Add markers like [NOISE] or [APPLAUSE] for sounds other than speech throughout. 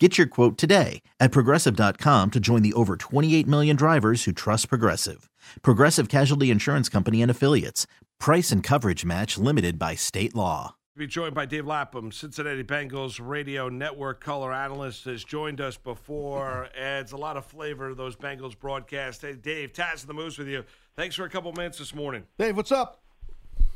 Get your quote today at progressive.com to join the over 28 million drivers who trust Progressive. Progressive Casualty Insurance Company and Affiliates. Price and coverage match limited by state law. Be joined by Dave Lapham, Cincinnati Bengals radio network color analyst, has joined us before. Adds a lot of flavor to those Bengals broadcasts. Hey, Dave, Taz of the Moose with you. Thanks for a couple minutes this morning. Dave, what's up?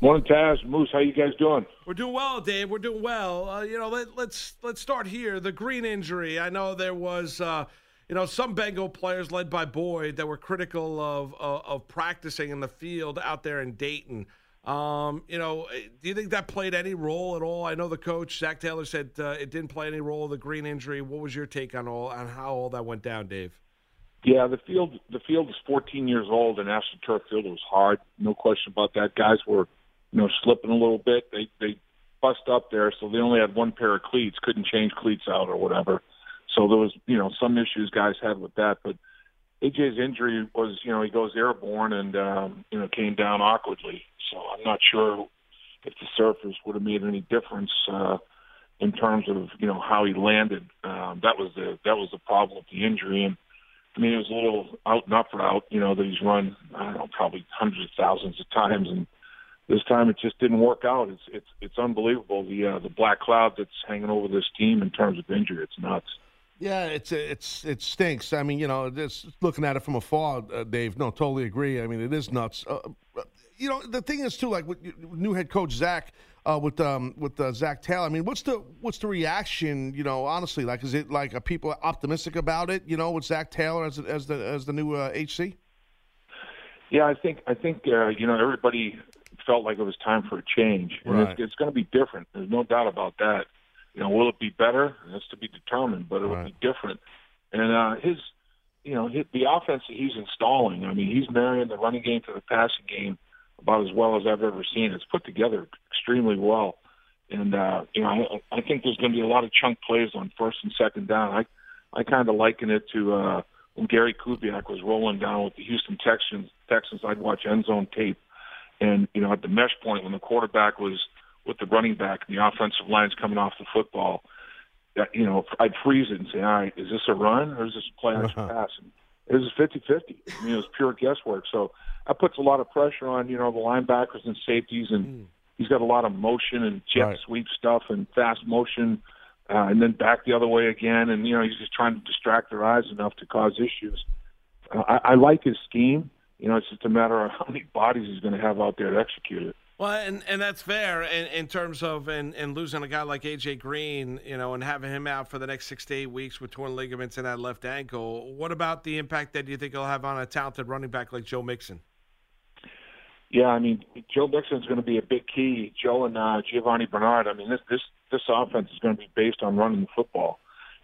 Morning, Taz. Moose, how you guys doing? We're doing well, Dave. We're doing well. Uh, you know, let, us let's, let's start here. The Green injury. I know there was, uh, you know, some Bengal players led by Boyd that were critical of of, of practicing in the field out there in Dayton. Um, you know, do you think that played any role at all? I know the coach Zac Taylor said uh, it didn't play any role. The Green injury. What was your take on all on how all that went down, Dave? Yeah, the field the field is 14 years old, and Turf Field was hard. No question about that. Guys were you know, slipping a little bit. They they bust up there, so they only had one pair of cleats, couldn't change cleats out or whatever. So there was, you know, some issues guys had with that. But AJ's injury was, you know, he goes airborne and um, you know came down awkwardly. So I'm not sure if the surface would have made any difference uh, in terms of you know how he landed. Um, that was the that was the problem with the injury and. I mean, it was a little out and up route, you know, that he's run, I don't know, probably hundreds of thousands of times. And this time it just didn't work out. It's it's it's unbelievable the uh, the black cloud that's hanging over this team in terms of injury. It's nuts. Yeah, it's it's it stinks. I mean, you know, just looking at it from afar, uh, Dave. No, totally agree. I mean, it is nuts. Uh, you know, the thing is too, like with new head coach Zac. uh, with um with uh, Zac Taylor. I mean, what's the what's the reaction? You know, honestly, like, is it like are people optimistic about it? You know, with Zac Taylor as as the as the new uh, HC. Yeah, I think I think uh, you know everybody felt like it was time for a change, and right. it's, it's going to be different. There's no doubt about that. You know, will it be better? That's to be determined, but it will right. be different. And uh, his, you know, his, the offense that he's installing. I mean, he's marrying the running game to the passing game about as well as I've ever seen. It's put together extremely well, and uh, you know, I, I think there's going to be a lot of chunk plays on first and second down. I, I kind of liken it to. uh when Gary Kubiak was rolling down with the Houston Texans, Texans, I'd watch end zone tape and, you know, at the mesh point when the quarterback was with the running back and the offensive line's coming off the football, that, you know, I'd freeze it and say, all right, is this a run or is this a play action uh-huh. pass? And it was 50 50. I mean, it was pure guesswork. So that puts a lot of pressure on, you know, the linebackers and safeties. And mm. he's got a lot of motion and jet right. sweep stuff and fast motion. Uh, and then back the other way again, and you know he's just trying to distract their eyes enough to cause issues. Uh, I, I like his scheme you know, it's just a matter of how many bodies he's going to have out there to execute it. Well, and, and that's fair in, in terms of and, and losing a guy like AJ Green, you know, and having him out for the next six to eight weeks with torn ligaments in that left ankle. What about the impact that you think he'll have on a talented running back like Joe Mixon? Yeah, I mean, Joe Mixon's going to be a big key. Joe and uh, Giovani Bernard. I mean, this this this offense is going to be based on running the football,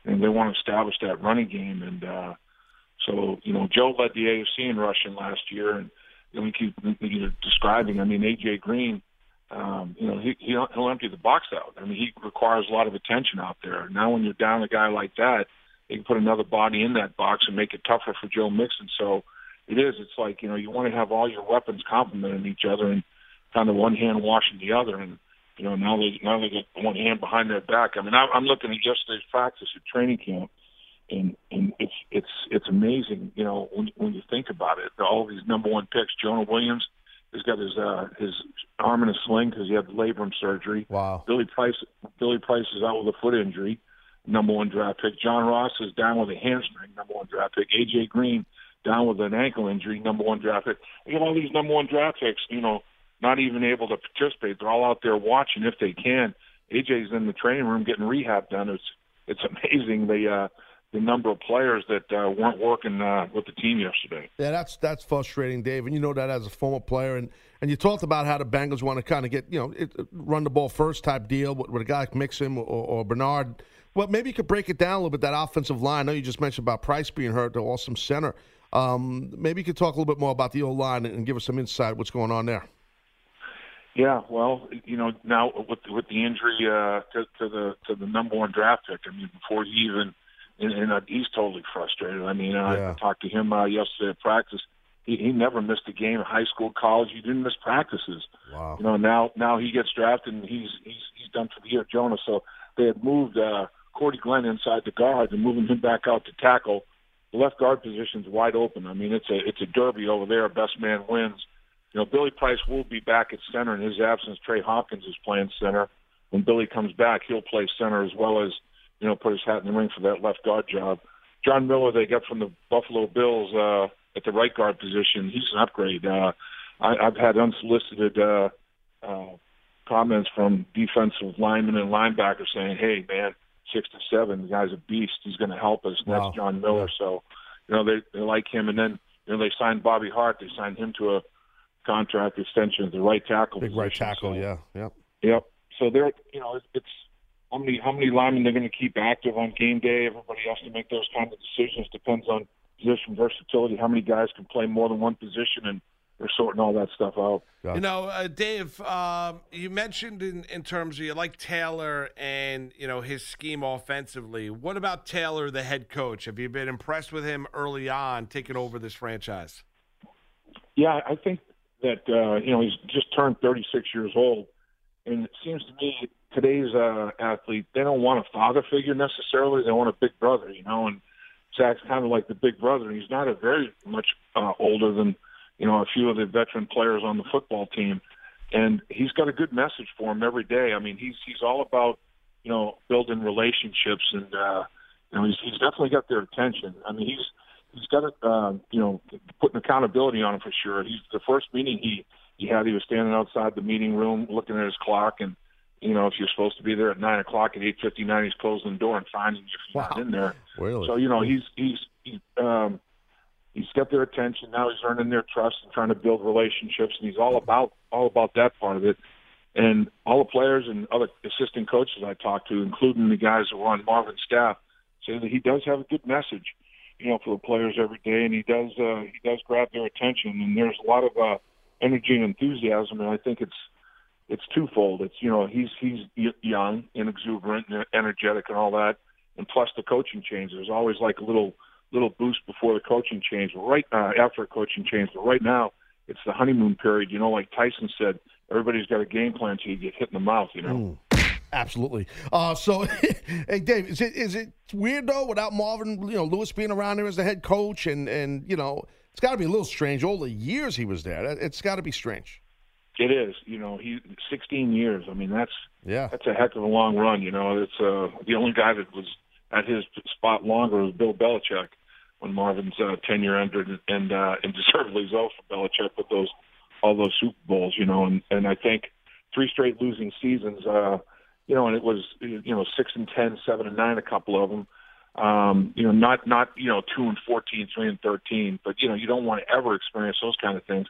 and they want to establish that running game. And uh, so, you know, Joe led the AFC in rushing last year, and you know, we keep you know, describing. I mean, AJ Green, um, you know, he, he'll, he'll empty the box out. I mean, he requires a lot of attention out there. Now, when you're down a guy like that, they can put another body in that box and make it tougher for Joe Mixon. So, it is. It's like you know, you want to have all your weapons complementing each other, and kind of one hand washing the other. And you know, now they now they get one hand behind their back. I mean, I, I'm looking at yesterday's practice at training camp and and it's it's it's amazing, you know, when when you think about it. All these number one picks. Jonah Williams has got his uh, his arm in a sling because he had labrum surgery. Wow. Billy Price Billy Price is out with a foot injury. Number one draft pick. John Ross is down with a hamstring. Number one draft pick. AJ Green down with an ankle injury. Number one draft pick. You got all these number one draft picks. You know, not even able to participate. They're all out there watching if they can. AJ's in the training room getting rehab done. It's it's [LAUGHS] amazing. They uh the number of players that uh, weren't working uh, with the team yesterday. Yeah, that's that's frustrating, Dave, and you know that as a former player. And, and you talked about how the Bengals want to kind of get you know it, run the ball first type deal with, with a guy like Mixon or, or, Bernard. Well, maybe you could break it down a little bit. That offensive line. I know you just mentioned about Price being hurt, the awesome center. Um, maybe you could talk a little bit more about the O line and give us some insight what's going on there. Yeah, well, you know, now with with the injury uh, to, to the to the number one draft pick, I mean, before he even, and, and uh, he's totally frustrated. I mean, yeah. I talked to him uh, yesterday at practice. He, he never missed a game in high school, college. He didn't miss practices. Wow. You know, now now he gets drafted and he's he's he's done for the year, Jonah. So they had moved uh, Cordy Glenn inside the guard and moving him back out to tackle. The left guard position's wide open. I mean, it's a it's a derby over there. Best man wins you know, Billy Price will be back at center in his absence. Trey Hopkins is playing center. When Billy comes back, he'll play center as well as, you know, put his hat in the ring for that left guard job. John Miller, they got from the Buffalo Bills uh, at the right guard position. He's an upgrade. Uh, I, I've had unsolicited uh, uh, comments from defensive linemen and linebackers saying, "Hey, man, six to seven, the guy's a beast. He's going to help us." And wow. that's John Miller. So, you know, they they like him. And then you know they signed Bobby Hart. They signed him to a contract extension, the right tackle. Big position. right tackle, so, yeah, yep, yep. So they're, you know, it's how many how many linemen they're going to keep active on game day. Everybody has to make those kind of decisions. Depends on position versatility. How many guys can play more than one position, and they're sorting all that stuff out. You know, uh, Dave, um, you mentioned in, in terms of you like Taylor and you know his scheme offensively. What about Taylor, the head coach? Have you been impressed with him early on taking over this franchise? Yeah, I think that uh, you know he's just turned 36 years old, and it seems to me today's uh, athlete they don't want a father figure necessarily; they want a big brother, you know. And Zac's kind of like the big brother. He's not a very much uh, older than you know a few of the veteran players on the football team, and he's got a good message for him every day. I mean, he's he's all about you know building relationships, and uh, you know he's he's definitely got their attention. I mean, he's he's got to, uh, you know, putting accountability on him for sure. He's the first meeting he he had. He was standing outside the meeting room, looking at his clock, and you know, if you're supposed to be there at nine o'clock at eight fifty nine, he's closing the door and finding you if you're wow. not in there. Really? So you know, he's he's he's um, he's got their attention now. He's earning their trust and trying to build relationships, and he's all about all about that part of it. And all the players and other assistant coaches I talked to, including the guys who were on Marvin's staff, say that he does have a good message you know, for the players every day, and he does uh, he does grab their attention. And there's a lot of uh, energy and enthusiasm, and I think it's it's twofold. It's you know he's he's young and exuberant and energetic and all that, and plus the coaching change. There's always like a little little boost before the coaching change, right uh, after a coaching change. But right now, it's the honeymoon period. You know, like Tyson said, everybody's got a game plan till you get hit in the mouth. You know. Mm. Absolutely. Uh, so, [LAUGHS] hey, Dave, is it is it weird though without Marvin, you know, Lewis being around there as the head coach, and and you know, it's got to be a little strange. All the years he was there, it's got to be strange. It is. You know, he 16 years. I mean, that's yeah, that's a heck of a long run. You know, it's uh, the only guy that was at his spot longer was Bill Belichick when Marvin's uh, tenure ended, and uh, and [LAUGHS] deservedly so for Belichick with those all those Super Bowls. You know, and and I think three straight losing seasons. Uh, you know, and it was you know six and ten, seven and nine, a couple of them. Um, you know, not not you know two and fourteen, three and thirteen, but you know you don't want to ever experience those kind of things.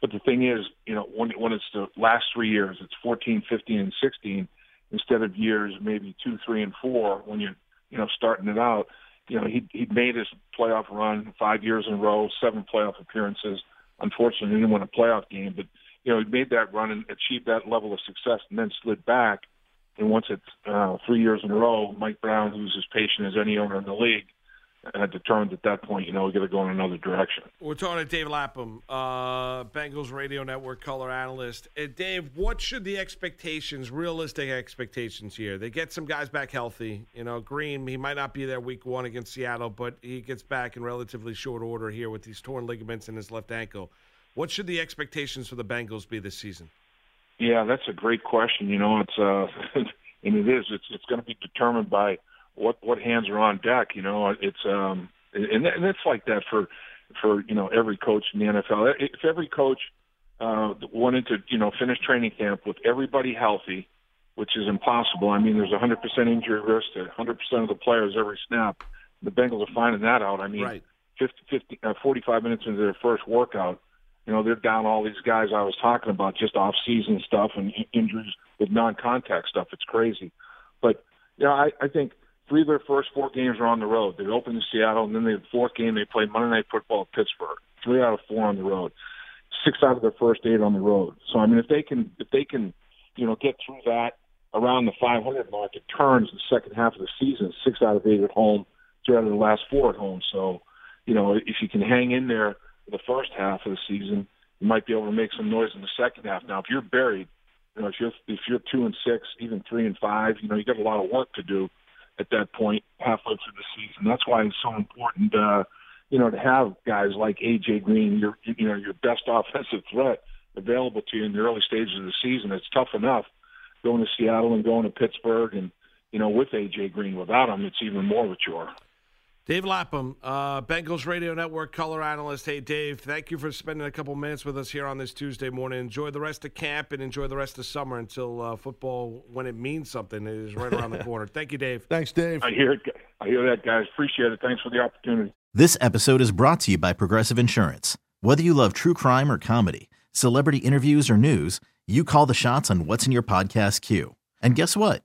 But the thing is, you know, when when it's the last three years, it's 14, 15, and 16 instead of years maybe two, three, and four when you're you know starting it out. You know, he he made his playoff run five years in a row, seven playoff appearances. Unfortunately, he didn't win a playoff game, but you know he made that run and achieved that level of success, and then slid back and once it's uh, three years in a row, Mike Brown, who's as patient as any owner in the league, had determined at that point, you know, we got to go in another direction. We're talking to Dave Lapham, uh, Bengals Radio Network color analyst. Uh, Dave, what should the expectations, realistic expectations here? They get some guys back healthy. You know, Green, he might not be there week one against Seattle, but he gets back in relatively short order here with these torn ligaments in his left ankle. What should the expectations for the Bengals be this season? Yeah, that's a great question. You know, it's uh, [LAUGHS] and it is. It's it's going to be determined by what what hands are on deck. You know, it's um, and and it's like that for for you know every coach in the NFL. If every coach uh, wanted to you know finish training camp with everybody healthy, which is impossible. I mean, there's a 100% injury risk to 100% of the players every snap. The Bengals are finding that out. I mean, right. 50, 50, uh, 45 minutes into their first workout, you know, they're down all these guys I was talking about, just off season stuff and injuries with non contact stuff. It's crazy. But, you know, I, I think three of their first four games are on the road. They open in Seattle, and then the fourth game they play Monday Night Football at Pittsburgh. Three out of four on the road. six out of their first eight on the road. So I mean, if they can if they can you know get through that around the 500 mark, it turns the second half of the season. Six out of eight at home, three out of the last four at home. So you know, if you can hang in there for the first half of the season, you might be able to make some noise in the second half. Now, if you're buried, you know, if you're if you're two and six, even three and five, you know, you got a lot of work to do at that point halfway through the season. That's why it's so important, uh, you know, to have guys like AJ Green, your you know your best [LAUGHS] offensive threat available to you in the early stages of the season. It's tough enough going to Seattle and going to Pittsburgh, and you know, with AJ Green, without him, it's even more chore. Dave Lapham, uh, Bengals Radio Network color analyst. Hey, Dave, thank you for spending a couple minutes with us here on this Tuesday morning. Enjoy the rest of camp and enjoy the rest of summer until uh, football, when it means something, is right around the corner. [LAUGHS] Thank you, Dave. Thanks, Dave. I hear it. I hear that, guys. Appreciate it. Thanks for the opportunity. This episode is brought to you by Progressive Insurance. Whether you love true crime or comedy, celebrity interviews or news, you call the shots on what's in your podcast queue. And guess what?